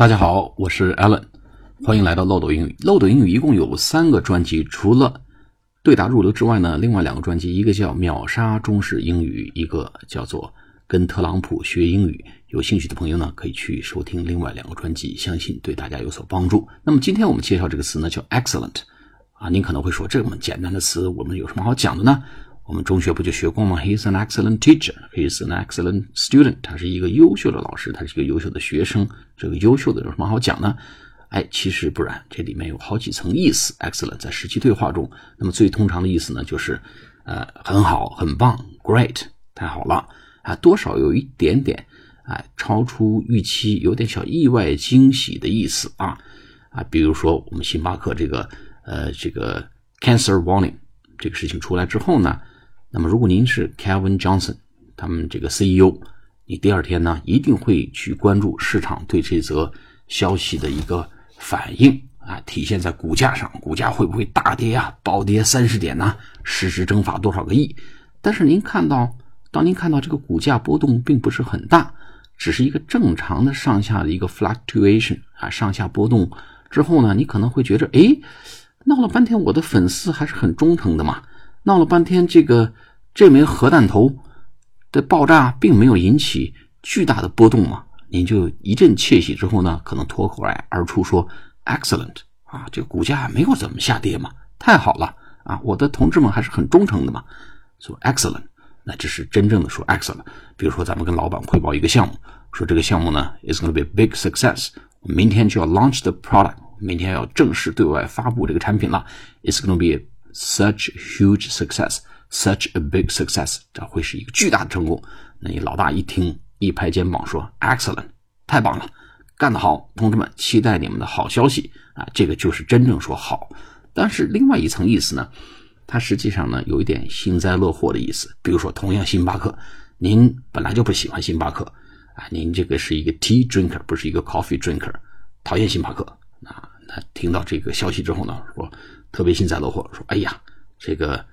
大家好，我是 Alan，欢迎来到漏斗英语。漏斗英语一共有三个专辑，除了对答入流之外呢，另外两个专辑，一个叫秒杀中式英语，一个叫做跟特朗普学英语。有兴趣的朋友呢，可以去收听另外两个专辑，相信对大家有所帮助。那么今天我们介绍这个词呢，叫 excellent 啊。您可能会说，这么简单的词，我们有什么好讲的呢？我们中学不就学过吗？He's an excellent teacher. He's an excellent student. 他是一个优秀的老师，他是一个优秀的学生。这个优秀的有什么好讲呢？哎，其实不然，这里面有好几层意思。Excellent 在实际对话中，那么最通常的意思呢，就是呃很好、很棒，Great，太好了啊，多少有一点点哎超出预期，有点小意外惊喜的意思啊啊，比如说我们星巴克这个呃这个 Cancer Warning 这个事情出来之后呢。那么，如果您是 Kevin Johnson，他们这个 CEO，你第二天呢一定会去关注市场对这则消息的一个反应啊，体现在股价上，股价会不会大跌呀？暴跌三十点呢？市值蒸发多少个亿？但是您看到，当您看到这个股价波动并不是很大，只是一个正常的上下的一个 fluctuation 啊，上下波动之后呢，你可能会觉着，哎，闹了半天，我的粉丝还是很忠诚的嘛。闹了半天，这个这枚核弹头的爆炸并没有引起巨大的波动嘛？您就一阵窃喜之后呢，可能脱口而而出说：“excellent 啊，这个股价没有怎么下跌嘛，太好了啊！我的同志们还是很忠诚的嘛。”说 “excellent”，那这是真正的说 “excellent”。比如说，咱们跟老板汇报一个项目，说这个项目呢，is going to be big success，明天就要 launch the product，明天要正式对外发布这个产品了，is going to be。Such huge success, such a big success，这会是一个巨大的成功。那你老大一听，一拍肩膀说：“Excellent，太棒了，干得好，同志们，期待你们的好消息啊！”这个就是真正说好。但是另外一层意思呢，它实际上呢有一点幸灾乐祸的意思。比如说，同样星巴克，您本来就不喜欢星巴克啊，您这个是一个 tea drinker，不是一个 coffee drinker，讨厌星巴克啊。那听到这个消息之后呢，说。特别幸灾乐祸，说：“哎呀，这个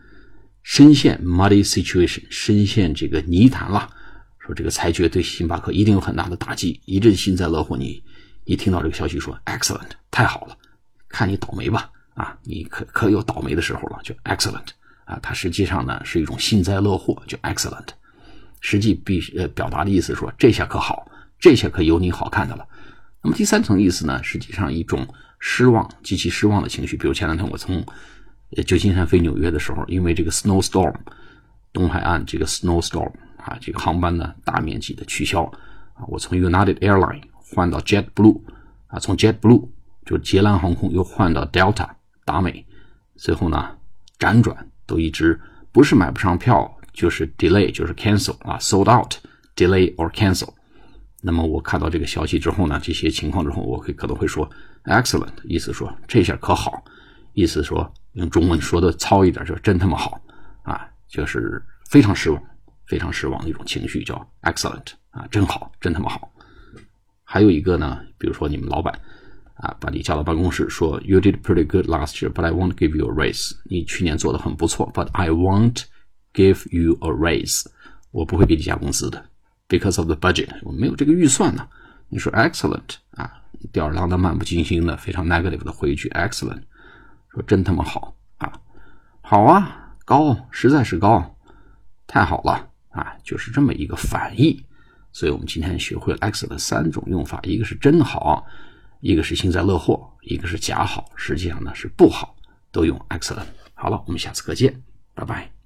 深陷 muddy situation，深陷这个泥潭了。说这个裁决对星巴克一定有很大的打击。一阵幸灾乐祸，你一听到这个消息说 excellent，太好了，看你倒霉吧啊，你可可有倒霉的时候了，就 excellent 啊。它实际上呢是一种幸灾乐祸，就 excellent。实际必呃表达的意思说这下可好，这下可有你好看的了。那么第三层意思呢，实际上一种。”失望，极其失望的情绪。比如前两天我从旧金山飞纽约的时候，因为这个 snowstorm，东海岸这个 snowstorm 啊，这个航班呢大面积的取消啊。我从 United Airline 换到 JetBlue 啊，从 JetBlue 就捷蓝航空又换到 Delta 达美，最后呢辗转都一直不是买不上票，就是 delay，就是 cancel 啊，sold out，delay or cancel。那么我看到这个消息之后呢，这些情况之后，我会可能会说 excellent，意思说这下可好，意思说用中文说的糙一点，就真他妈好啊，就是非常失望，非常失望的一种情绪，叫 excellent 啊，真好，真他妈好。还有一个呢，比如说你们老板啊，把你叫到办公室说 you did pretty good last year，but I won't give you a raise。你去年做的很不错，but I won't give you a raise。我不会给你加工资的。Because of the budget，我没有这个预算呢。你说 excellent 啊，吊儿郎当、漫不经心的，非常 negative 的回一句 excellent，说真他妈好啊，好啊，高，实在是高，太好了啊，就是这么一个反义。所以我们今天学会了 excellent 三种用法，一个是真好，一个是幸灾乐祸，一个是假好，实际上呢是不好，都用 excellent。好了，我们下次课见，拜拜。